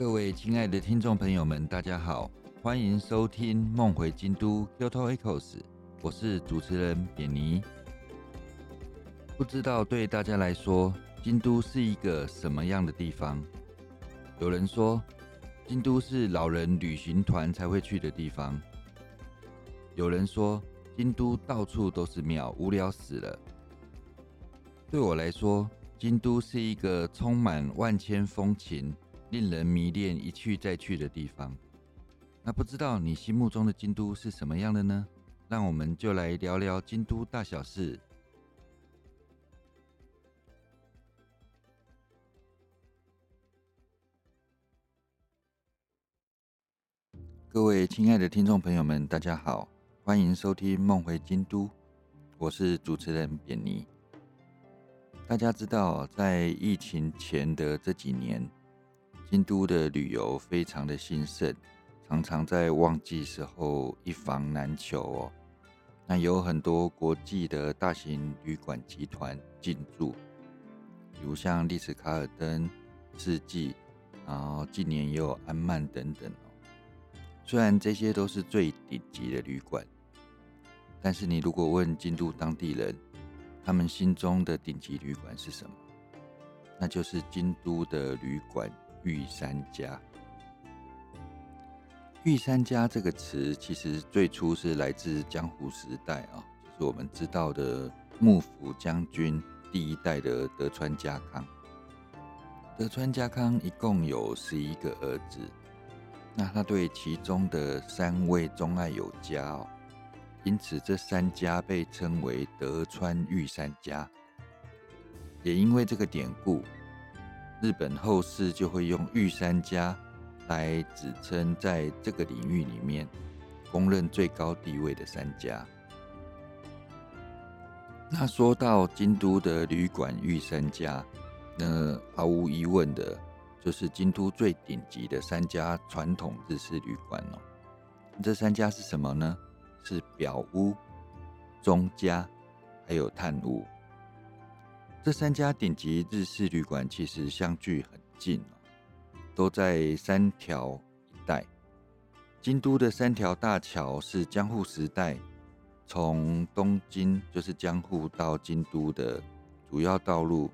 各位亲爱的听众朋友们，大家好，欢迎收听《梦回京都 Kyoto Echoes》，我是主持人扁尼。不知道对大家来说，京都是一个什么样的地方？有人说，京都是老人旅行团才会去的地方；有人说，京都到处都是庙，无聊死了。对我来说，京都是一个充满万千风情。令人迷恋、一去再去的地方。那不知道你心目中的京都是什么样的呢？让我们就来聊聊京都大小事。各位亲爱的听众朋友们，大家好，欢迎收听《梦回京都》，我是主持人扁尼。大家知道，在疫情前的这几年。京都的旅游非常的兴盛，常常在旺季时候一房难求哦。那有很多国际的大型旅馆集团进驻，比如像丽思卡尔登、四季，然后近年也有安曼等等哦。虽然这些都是最顶级的旅馆，但是你如果问京都当地人，他们心中的顶级旅馆是什么？那就是京都的旅馆。御三家，御三家这个词其实最初是来自江湖时代啊，就是我们知道的幕府将军第一代的德川家康。德川家康一共有十一个儿子，那他对其中的三位钟爱有加哦，因此这三家被称为德川御三家。也因为这个典故。日本后世就会用御三家来指称在这个领域里面公认最高地位的三家。那说到京都的旅馆御三家，那毫无疑问的就是京都最顶级的三家传统日式旅馆哦。这三家是什么呢？是表屋、中家，还有探屋。这三家顶级日式旅馆其实相距很近都在三条一带。京都的三条大桥是江户时代从东京就是江户到京都的主要道路，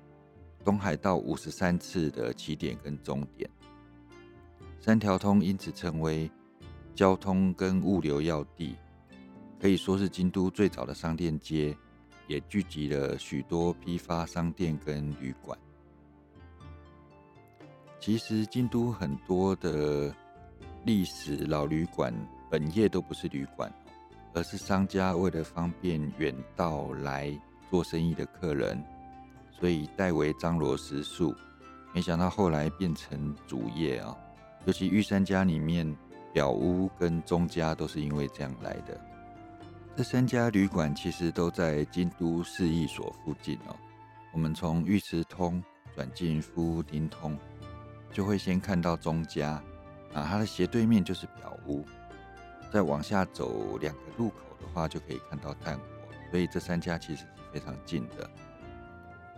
东海道五十三次的起点跟终点。三条通因此成为交通跟物流要地，可以说是京都最早的商店街。也聚集了许多批发商店跟旅馆。其实京都很多的历史老旅馆本业都不是旅馆，而是商家为了方便远道来做生意的客人，所以代为张罗食宿。没想到后来变成主业啊！尤其御三家里面，表屋跟中家都是因为这样来的。这三家旅馆其实都在京都市役所附近哦。我们从御池通转进福町通，就会先看到中家啊，它的斜对面就是表屋。再往下走两个路口的话，就可以看到炭火。所以这三家其实是非常近的。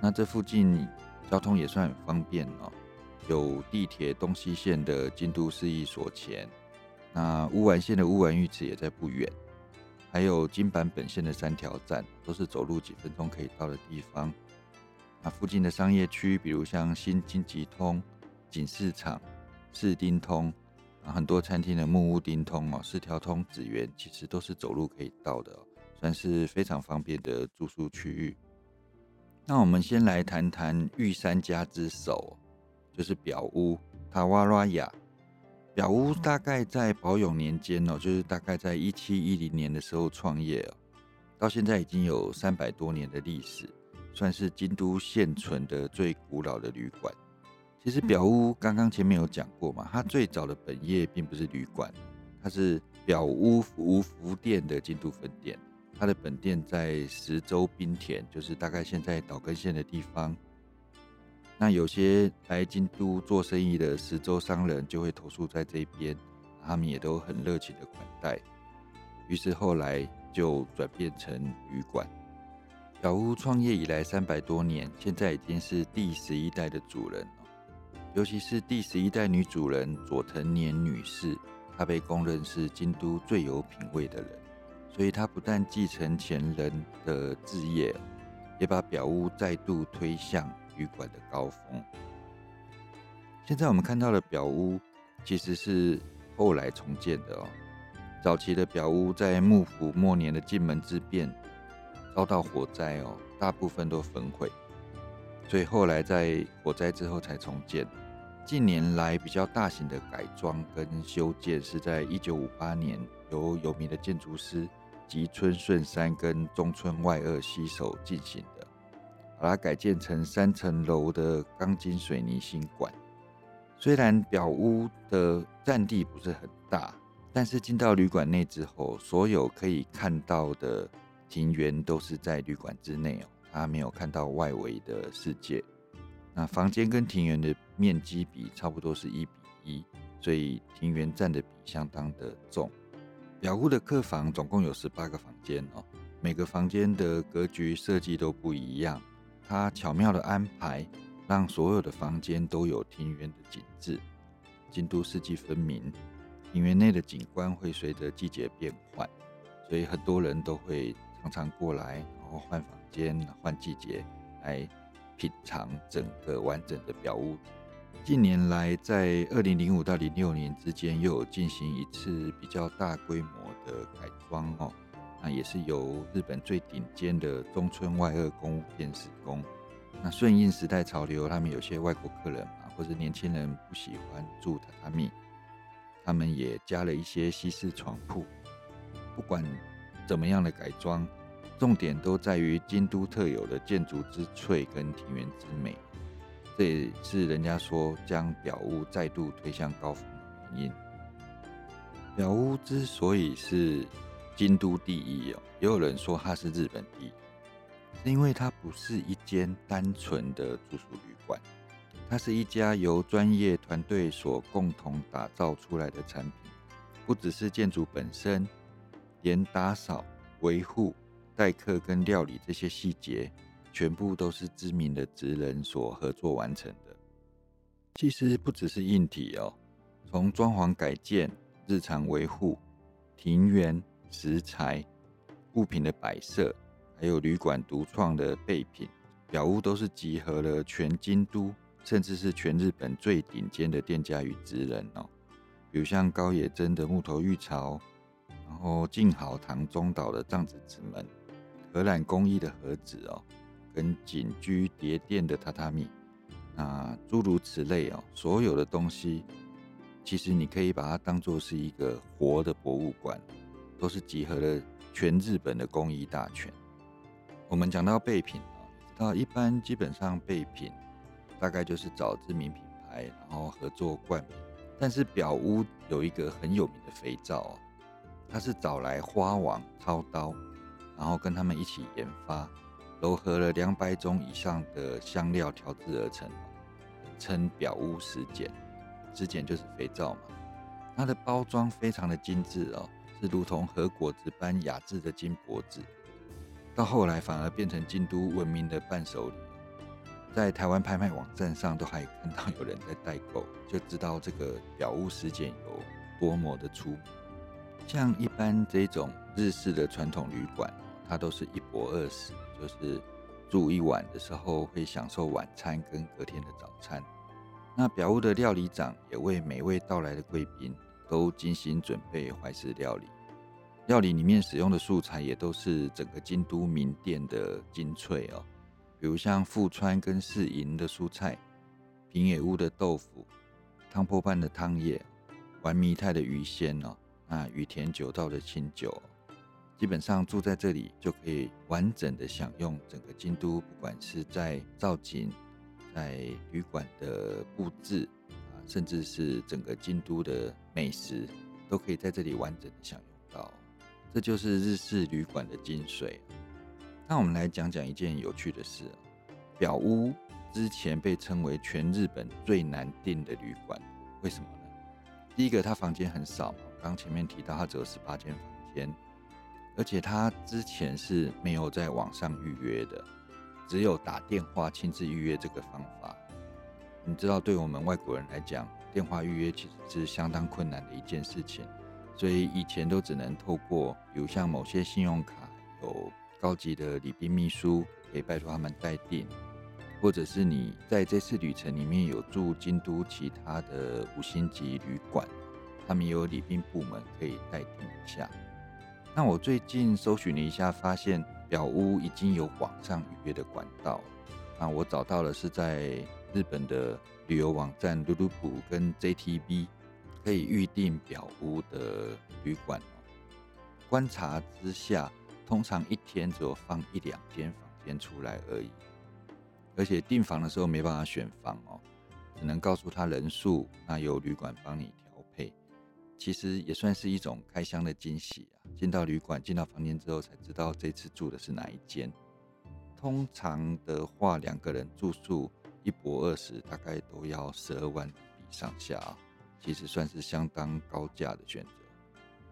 那这附近交通也算很方便哦，有地铁东西线的京都市役所前，那乌丸线的乌丸浴池也在不远。还有金版本线的三条站，都是走路几分钟可以到的地方。那附近的商业区，比如像新金吉通、锦市场、四丁通，很多餐厅的木屋丁通哦，四条通、紫园，其实都是走路可以到的，算是非常方便的住宿区域。那我们先来谈谈御三家之首，就是表屋塔瓦拉雅。表屋大概在保永年间哦，就是大概在一七一零年的时候创业哦，到现在已经有三百多年的历史，算是京都现存的最古老的旅馆。其实表屋刚刚前面有讲过嘛，它最早的本业并不是旅馆，它是表屋服服店的京都分店，它的本店在石州滨田，就是大概现在岛根县的地方。那有些来京都做生意的十州商人就会投诉在这边，他们也都很热情的款待。于是后来就转变成旅馆。小屋创业以来三百多年，现在已经是第十一代的主人了。尤其是第十一代女主人佐藤年女士，她被公认是京都最有品味的人，所以她不但继承前人的志业，也把表屋再度推向旅馆的高峰。现在我们看到的表屋，其实是后来重建的哦。早期的表屋在幕府末年的进门之变遭到火灾哦，大部分都焚毁，所以后来在火灾之后才重建。近年来比较大型的改装跟修建是在一九五八年由有名的建筑师吉村顺三跟中村外二携手进行的，把它改建成三层楼的钢筋水泥新馆。虽然表屋的占地不是很大，但是进到旅馆内之后，所有可以看到的庭园都是在旅馆之内哦，它没有看到外围的世界。那房间跟庭园的面积比差不多是一比一，所以庭园占的比相当的重。表屋的客房总共有十八个房间哦，每个房间的格局设计都不一样，它巧妙的安排。让所有的房间都有庭园的景致，京都四季分明，庭园内的景观会随着季节变换，所以很多人都会常常过来，然后换房间、换季节来品尝整个完整的表屋。近年来，在二零零五到零六年之间，又有进行一次比较大规模的改装哦，那也是由日本最顶尖的中村外二宫电施工。那顺应时代潮流，他们有些外国客人嘛，或者年轻人不喜欢住榻榻米，他们也加了一些西式床铺。不管怎么样的改装，重点都在于京都特有的建筑之翠跟庭园之美。这也是人家说将表屋再度推向高峰的原因。表屋之所以是京都第一哦，也有人说它是日本第一。是因为它不是一间单纯的住宿旅馆，它是一家由专业团队所共同打造出来的产品。不只是建筑本身，连打扫、维护、待客跟料理这些细节，全部都是知名的职人所合作完成的。其实不只是硬体哦，从装潢改建、日常维护、庭园、食材、物品的摆设。还有旅馆独创的备品，表屋都是集合了全京都，甚至是全日本最顶尖的店家与职人哦。比如像高野真的木头浴槽，然后静好堂中岛的帐子纸门，荷兰工艺的盒子哦，跟锦居叠垫的榻榻米，那诸如此类哦，所有的东西，其实你可以把它当做是一个活的博物馆，都是集合了全日本的工艺大全。我们讲到备品啊，知道一般基本上备品大概就是找知名品牌，然后合作冠名。但是表屋有一个很有名的肥皂啊，它是找来花王操刀，然后跟他们一起研发，糅合了两百种以上的香料调制而成，称表屋石碱。石碱就是肥皂嘛，它的包装非常的精致哦，是如同核果子般雅致的金箔纸。到后来反而变成京都闻名的伴手礼，在台湾拍卖网站上都还看到有人在代购，就知道这个表屋石简有多么的出。像一般这种日式的传统旅馆，它都是一泊二食，就是住一晚的时候会享受晚餐跟隔天的早餐。那表屋的料理长也为每位到来的贵宾都精心准备怀石料理。料理里面使用的素材也都是整个京都名店的精粹哦，比如像富川跟四营的蔬菜，平野屋的豆腐，汤破半的汤叶，丸弥太的鱼鲜哦，那羽田酒道的清酒，基本上住在这里就可以完整的享用整个京都，不管是在造景，在旅馆的布置啊，甚至是整个京都的美食，都可以在这里完整的享用到。这就是日式旅馆的精髓。那我们来讲讲一件有趣的事：表屋之前被称为全日本最难订的旅馆，为什么呢？第一个，它房间很少嘛，刚前面提到它只有十八间房间，而且它之前是没有在网上预约的，只有打电话亲自预约这个方法。你知道，对我们外国人来讲，电话预约其实是相当困难的一件事情，所以以前都只能透过，比如像某些信用卡有高级的礼宾秘书，可以拜托他们代订，或者是你在这次旅程里面有住京都其他的五星级旅馆，他们也有礼宾部门可以代订一下。那我最近搜寻了一下，发现表屋已经有网上预约的管道。那我找到了是在日本的旅游网站 Lulubu 跟 JTB 可以预定表屋的旅馆。观察之下，通常一天只有放一两间房间出来而已，而且订房的时候没办法选房哦，只能告诉他人数，那由旅馆帮你调配。其实也算是一种开箱的惊喜啊！进到旅馆、进到房间之后，才知道这次住的是哪一间。通常的话，两个人住宿一博二十，大概都要十二万比上下。其实算是相当高价的选择。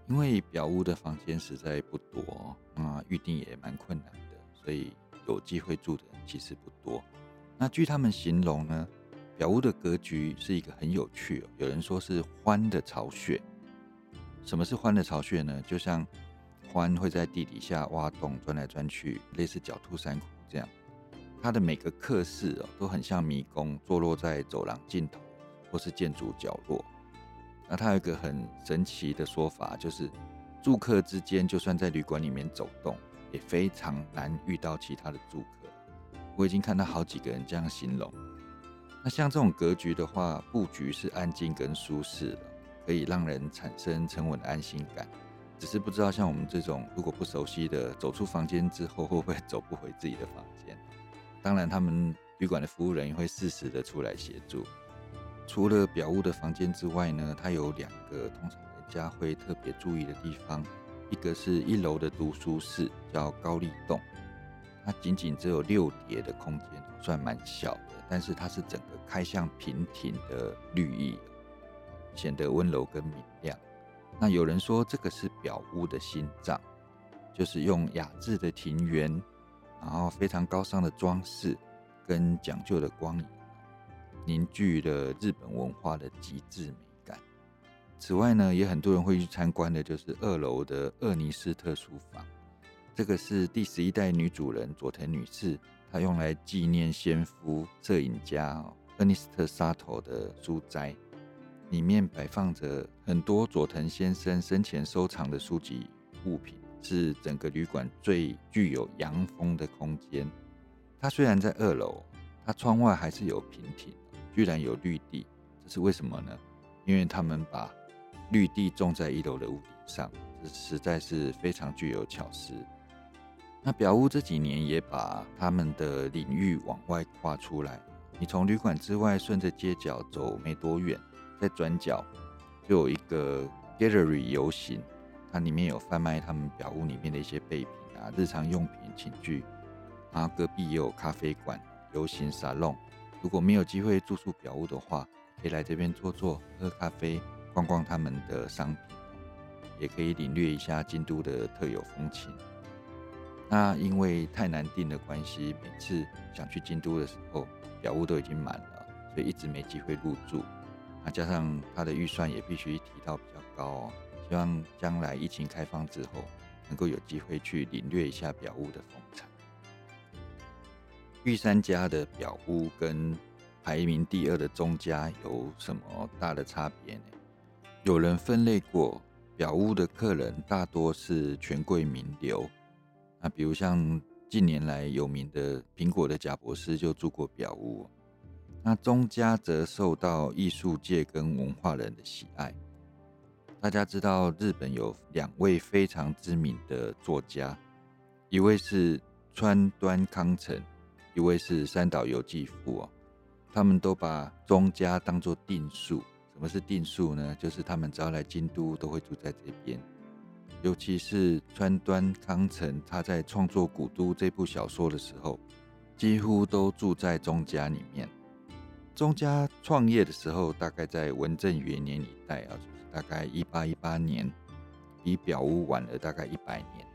因为表屋的房间实在不多，那预定也蛮困难的，所以有机会住的人其实不多。那据他们形容呢，表屋的格局是一个很有趣哦。有人说是獾的巢穴。什么是獾的巢穴呢？就像獾会在地底下挖洞钻来钻去，类似狡兔三窟这样。它的每个客室哦，都很像迷宫，坐落在走廊尽头或是建筑角落。那它有一个很神奇的说法，就是住客之间就算在旅馆里面走动，也非常难遇到其他的住客。我已经看到好几个人这样形容。那像这种格局的话，布局是安静跟舒适的。可以让人产生沉稳的安心感，只是不知道像我们这种如果不熟悉的，走出房间之后会不会走不回自己的房间？当然，他们旅馆的服务人员会适时的出来协助。除了表屋的房间之外呢，它有两个通常人家会特别注意的地方，一个是一楼的读书室，叫高丽栋，它仅仅只有六叠的空间，算蛮小的，但是它是整个开向平庭的绿意。显得温柔跟明亮。那有人说这个是表屋的心脏，就是用雅致的庭园，然后非常高尚的装饰跟讲究的光影，凝聚了日本文化的极致美感。此外呢，也很多人会去参观的，就是二楼的厄尼斯特书房。这个是第十一代女主人佐藤女士，她用来纪念先夫摄影家厄尼斯特沙头的书斋。里面摆放着很多佐藤先生生前收藏的书籍物品，是整个旅馆最具有洋风的空间。它虽然在二楼，它窗外还是有平庭，居然有绿地，这是为什么呢？因为他们把绿地种在一楼的屋顶上，这实在是非常具有巧思。那表屋这几年也把他们的领域往外跨出来，你从旅馆之外顺着街角走没多远。在转角就有一个 gallery 游行，它里面有贩卖他们表屋里面的一些备品啊、日常用品、寝具，然后隔壁也有咖啡馆、游行沙龙。如果没有机会住宿表屋的话，可以来这边坐坐、喝咖啡、逛逛他们的商品，也可以领略一下京都的特有风情。那因为太难订的关系，每次想去京都的时候，表屋都已经满了，所以一直没机会入住。那加上他的预算也必须提到比较高，希望将来疫情开放之后，能够有机会去领略一下表屋的风采。玉山家的表屋跟排名第二的中家有什么大的差别呢？有人分类过，表屋的客人大多是权贵名流，那比如像近年来有名的苹果的贾博士就住过表屋。那中家则受到艺术界跟文化人的喜爱。大家知道，日本有两位非常知名的作家，一位是川端康成，一位是三岛由纪夫哦。他们都把中家当作定数。什么是定数呢？就是他们只要来京都，都会住在这边。尤其是川端康成，他在创作《古都》这部小说的时候，几乎都住在中家里面。中家创业的时候，大概在文正元年一代啊，大概一八一八年，比表屋晚了大概一百年。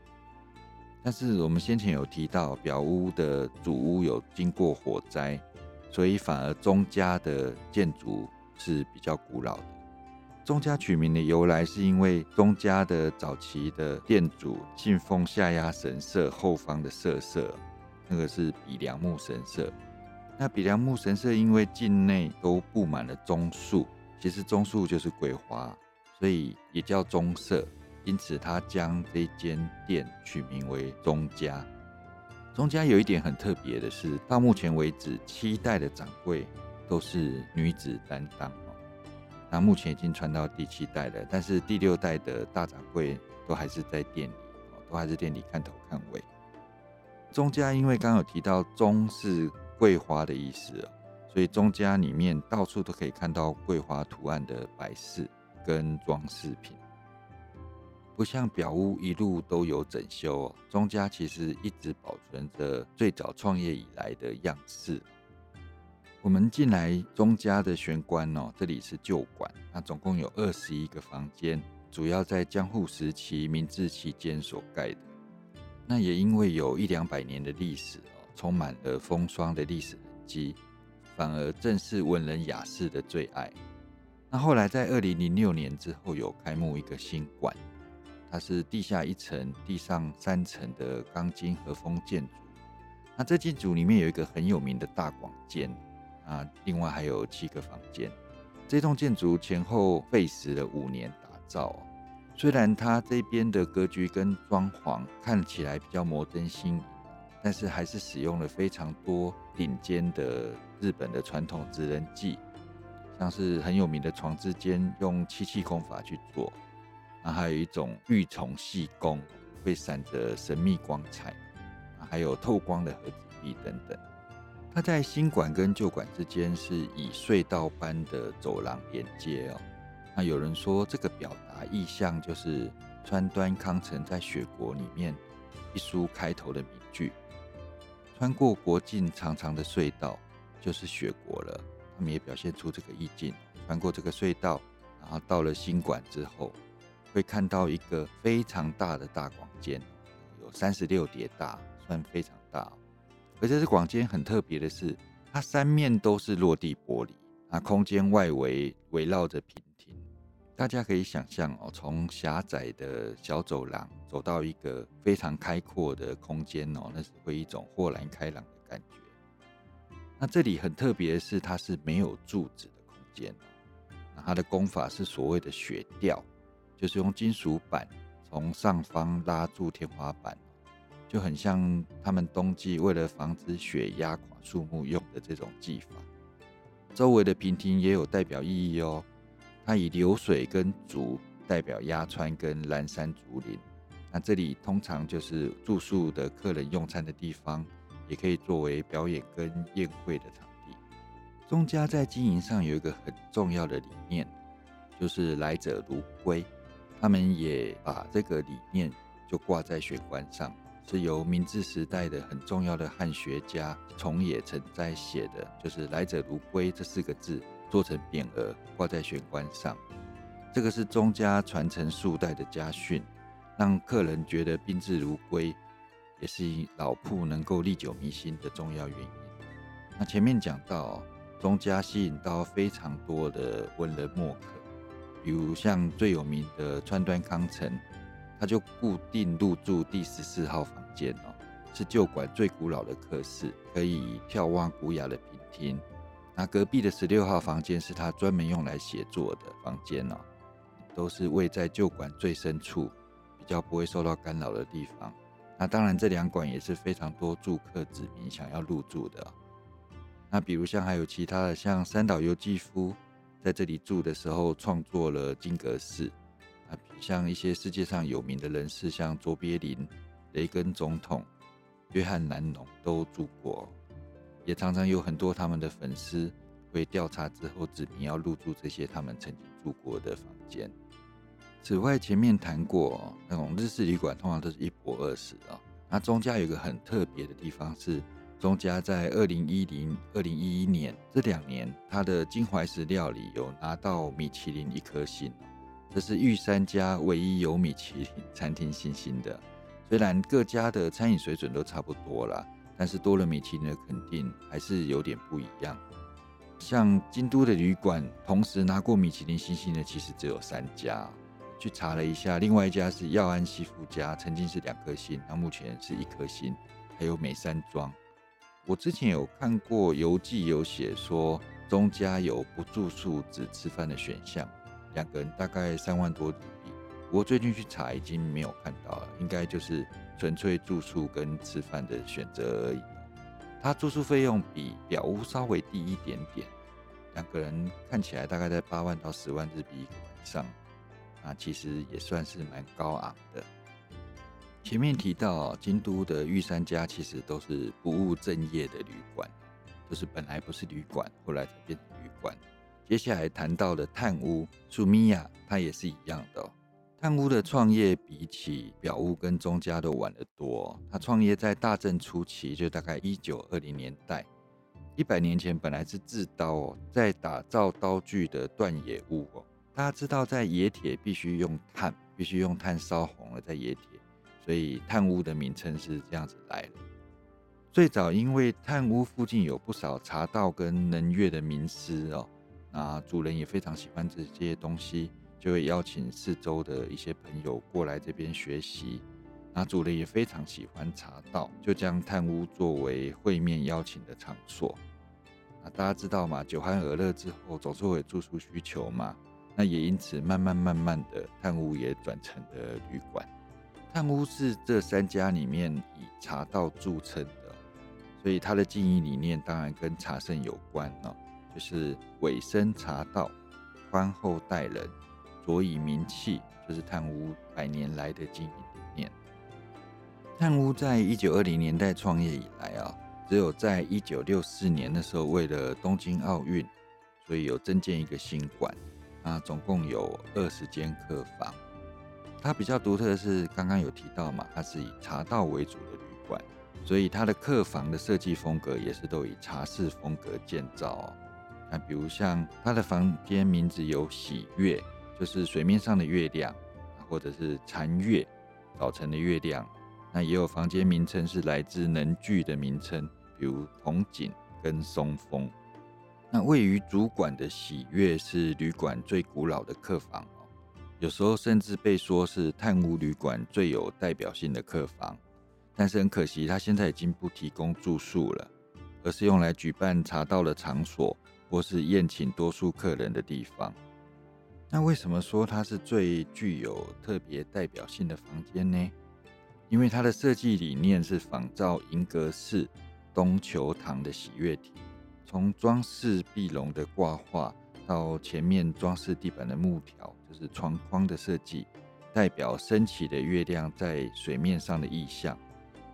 但是我们先前有提到，表屋的主屋有经过火灾，所以反而钟家的建筑是比较古老的。钟家取名的由来是因为钟家的早期的店主信奉下压神社后方的社社，那个是比良木神社。那比良木神社因为境内都布满了棕树，其实棕树就是桂花，所以也叫棕色。因此，他将这间店取名为钟家。钟家有一点很特别的是，到目前为止，七代的掌柜都是女子担当哦。那目前已经传到第七代了，但是第六代的大掌柜都还是在店里都还是店里看头看尾。钟家因为刚刚有提到“钟”是桂花的意思哦，所以钟家里面到处都可以看到桂花图案的摆饰跟装饰品。不像表屋一路都有整修哦，钟家其实一直保存着最早创业以来的样式。我们进来钟家的玄关哦，这里是旧馆，那总共有二十一个房间，主要在江户时期、明治期间所盖的。那也因为有一两百年的历史哦，充满了风霜的历史痕迹，反而正是文人雅士的最爱。那后来在二零零六年之后，有开幕一个新馆。它是地下一层、地上三层的钢筋和风建筑。那这建筑里面有一个很有名的大广间啊，另外还有七个房间。这栋建筑前后费时了五年打造。虽然它这边的格局跟装潢看起来比较摩登新颖，但是还是使用了非常多顶尖的日本的传统职人技，像是很有名的床之间用漆器工法去做。那还有一种玉虫细工，会闪着神秘光彩，还有透光的盒子壁等等。它在新馆跟旧馆之间是以隧道般的走廊连接哦。那有人说这个表达意象就是川端康成在《雪国》里面一书开头的名句：“穿过国境长长的隧道，就是雪国了。”也表现出这个意境。穿过这个隧道，然后到了新馆之后。会看到一个非常大的大广间，有三十六叠大，算非常大。而这是广间很特别的是，它三面都是落地玻璃，啊，空间外围围绕着平亭。大家可以想象哦，从狭窄的小走廊走到一个非常开阔的空间哦，那是会一种豁然开朗的感觉。那这里很特别的是，它是没有柱子的空间，那它的功法是所谓的雪吊。就是用金属板从上方拉住天花板，就很像他们冬季为了防止雪压垮树木用的这种技法。周围的平亭也有代表意义哦，它以流水跟竹代表压川跟蓝山竹林。那这里通常就是住宿的客人用餐的地方，也可以作为表演跟宴会的场地。钟家在经营上有一个很重要的理念，就是来者如归。他们也把这个理念就挂在玄关上，是由明治时代的很重要的汉学家重野成哉写的，就是“来者如归”这四个字做成匾额挂在玄关上。这个是宗家传承数代的家训，让客人觉得宾至如归，也是老铺能够历久弥新的重要原因。那前面讲到，宗家吸引到非常多的文人墨客。比如像最有名的川端康成，他就固定入住第十四号房间哦，是旧馆最古老的客室，可以眺望古雅的品厅。那隔壁的十六号房间是他专门用来写作的房间哦，都是位在旧馆最深处，比较不会受到干扰的地方。那当然，这两馆也是非常多住客子民想要入住的。那比如像还有其他的，像三岛由纪夫。在这里住的时候，创作了金阁寺啊，像一些世界上有名的人士，像卓别林、雷根总统、约翰南农都住过，也常常有很多他们的粉丝会调查之后指明要入住这些他们曾经住过的房间。此外，前面谈过那种日式旅馆通常都是一泊二食啊，那中家有一个很特别的地方是。钟家在二零一零、二零一一年这两年，他的金怀石料理有拿到米其林一颗星，这是玉山家唯一有米其林餐厅星星的。虽然各家的餐饮水准都差不多啦，但是多了米其林的肯定，还是有点不一样。像京都的旅馆，同时拿过米其林星星的，其实只有三家。去查了一下，另外一家是耀安西夫家，曾经是两颗星，那目前是一颗星。还有美山庄，我之前有看过游记，有写说中家有不住宿只吃饭的选项，两个人大概三万多日币。不过最近去查已经没有看到了，应该就是纯粹住宿跟吃饭的选择而已。他住宿费用比表屋稍微低一点点，两个人看起来大概在八万到十万日币一个晚上。那其实也算是蛮高昂的。前面提到京都的御三家其实都是不务正业的旅馆，就是本来不是旅馆，后来才变成旅馆。接下来谈到的炭屋苏米亚，它也是一样的。炭屋的创业比起表屋跟中家都晚得多。它创业在大正初期，就大概一九二零年代，一百年前本来是制刀，在打造刀具的断野屋哦。大家知道，在冶铁必须用炭，必须用炭烧红了再冶铁，所以炭屋的名称是这样子来的。最早因为炭屋附近有不少茶道跟能乐的名师哦，那主人也非常喜欢这些东西，就会邀请四周的一些朋友过来这边学习。那主人也非常喜欢茶道，就将炭屋作为会面邀请的场所。那大家知道嘛，酒酣耳热之后，总是会有住宿需求嘛。那也因此，慢慢慢慢的，炭屋也转成了旅馆。炭屋是这三家里面以茶道著称的，所以它的经营理念当然跟茶圣有关哦，就是尾生茶道，宽厚待人，卓以名气，就是炭屋百年来的经营理念。炭屋在一九二零年代创业以来啊，只有在一九六四年的时候，为了东京奥运，所以有增建一个新馆。啊，总共有二十间客房。它比较独特的是，刚刚有提到嘛，它是以茶道为主的旅馆，所以它的客房的设计风格也是都以茶室风格建造哦。那比如像它的房间名字有喜月，就是水面上的月亮，或者是残月，早晨的月亮。那也有房间名称是来自能剧的名称，比如铜井跟松风。那位于主馆的喜悦是旅馆最古老的客房哦，有时候甚至被说是炭屋旅馆最有代表性的客房。但是很可惜，它现在已经不提供住宿了，而是用来举办茶道的场所，或是宴请多数客人的地方。那为什么说它是最具有特别代表性的房间呢？因为它的设计理念是仿照银阁寺东球堂的喜悦亭。从装饰壁龙的挂画到前面装饰地板的木条，就是窗框的设计，代表升起的月亮在水面上的意象，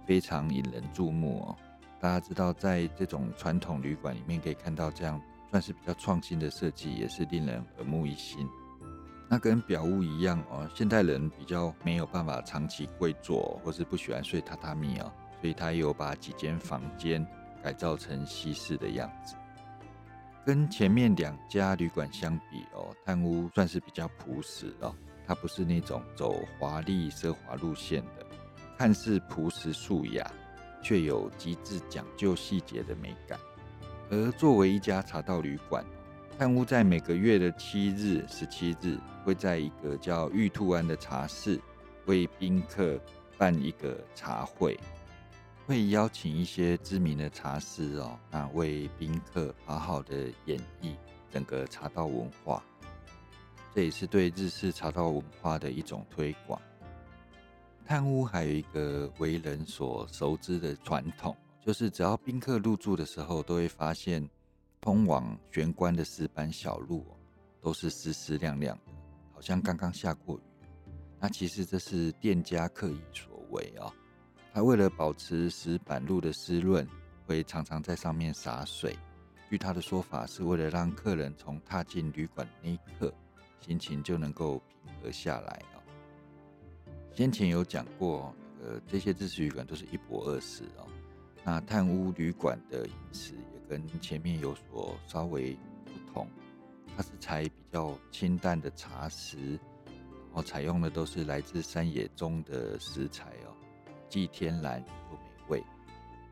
非常引人注目哦。大家知道，在这种传统旅馆里面可以看到这样算是比较创新的设计，也是令人耳目一新。那跟表屋一样哦，现代人比较没有办法长期跪坐，或是不喜欢睡榻榻米哦，所以他有把几间房间。改造成西式的样子，跟前面两家旅馆相比哦，炭屋算是比较朴实哦，它不是那种走华丽奢华路线的，看似朴实素雅，却有极致讲究细节的美感。而作为一家茶道旅馆，炭屋在每个月的七日、十七日，会在一个叫玉兔庵的茶室为宾客办一个茶会。会邀请一些知名的茶师哦，那为宾客好好的演绎整个茶道文化，这也是对日式茶道文化的一种推广。炭屋还有一个为人所熟知的传统，就是只要宾客入住的时候，都会发现通往玄关的石板小路都是湿湿亮亮的，好像刚刚下过雨。那其实这是店家刻意所为哦。他为了保持石板路的湿润，会常常在上面洒水。据他的说法，是为了让客人从踏进旅馆那一刻，心情就能够平和下来哦。先前有讲过，呃，这些日式旅馆都是一博二食哦。那炭屋旅馆的饮食也跟前面有所稍微不同，它是采比较清淡的茶食，然后采用的都是来自山野中的食材哦。既天然又美味，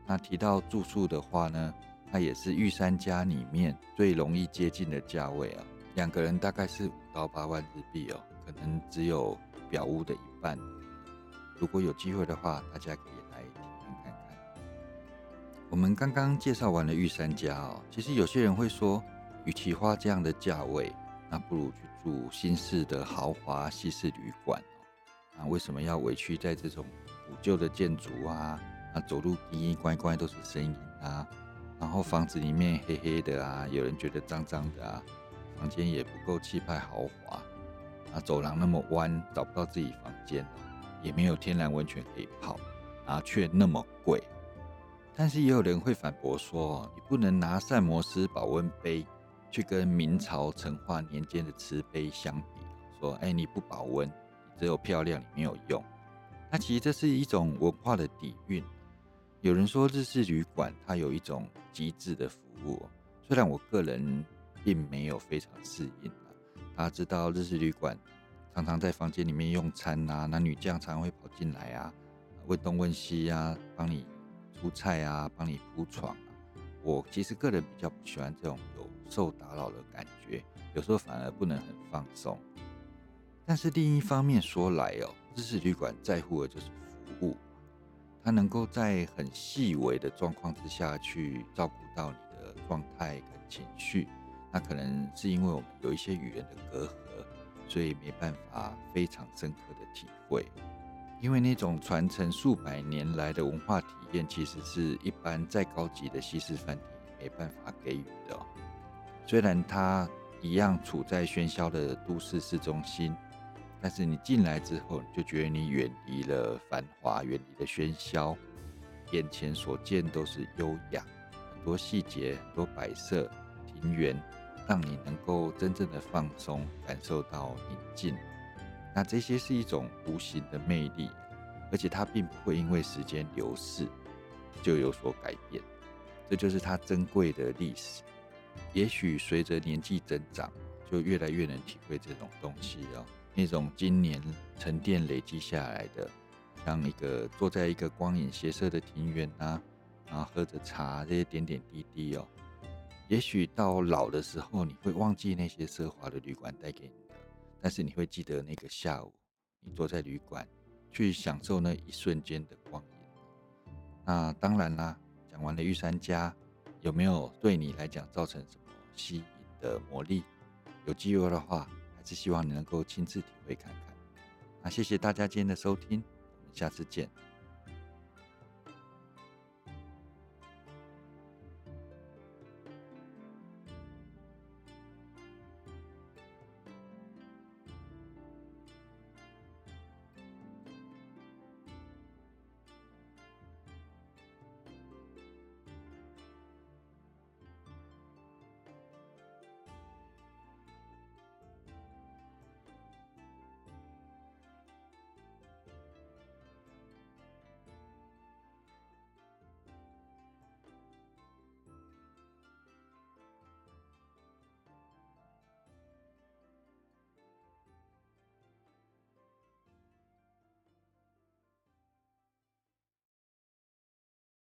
那提到住宿的话呢，它也是御三家里面最容易接近的价位啊，两个人大概是五到八万日币哦，可能只有表屋的一半。如果有机会的话，大家可以来体验看看。我们刚刚介绍完了御三家哦，其实有些人会说，与其花这样的价位，那不如去住新式的豪华西式旅馆哦。啊，为什么要委屈在这种古旧的建筑啊？啊，走路奇奇怪怪都是声音啊，然后房子里面黑黑的啊，有人觉得脏脏的啊，房间也不够气派豪华，啊，走廊那么弯，找不到自己房间。也没有天然温泉可以泡，啊，却那么贵。但是也有人会反驳说，你不能拿膳魔师保温杯去跟明朝成化年间的瓷杯相比，说，哎，你不保温，只有漂亮，你没有用。那其实这是一种文化的底蕴。有人说日式旅馆它有一种极致的服务，虽然我个人并没有非常适应大家知道日式旅馆。常常在房间里面用餐呐，男女将常会跑进来啊，问东问西啊，帮你出菜啊，帮你铺床啊。我其实个人比较不喜欢这种有受打扰的感觉，有时候反而不能很放松。但是另一方面说来哦，日式旅馆在乎的就是服务，它能够在很细微的状况之下去照顾到你的状态跟情绪。那可能是因为我们有一些语言的隔阂。所以没办法非常深刻的体会，因为那种传承数百年来的文化体验，其实是一般再高级的西式饭店没办法给予的。虽然它一样处在喧嚣的都市市中心，但是你进来之后，就觉得你远离了繁华，远离了喧嚣，眼前所见都是优雅，很多细节，很多摆设，庭园。让你能够真正的放松，感受到宁静。那这些是一种无形的魅力，而且它并不会因为时间流逝就有所改变。这就是它珍贵的历史。也许随着年纪增长，就越来越能体会这种东西哦。那种今年沉淀累积下来的，像一个坐在一个光影斜射的庭院啊，然后喝着茶，这些点点滴滴哦。也许到老的时候，你会忘记那些奢华的旅馆带给你的，但是你会记得那个下午，你坐在旅馆去享受那一瞬间的光影。那当然啦，讲完了御三家，有没有对你来讲造成什么吸引的魔力？有机会的话，是希望你能够亲自体会看看。那谢谢大家今天的收听，我们下次见。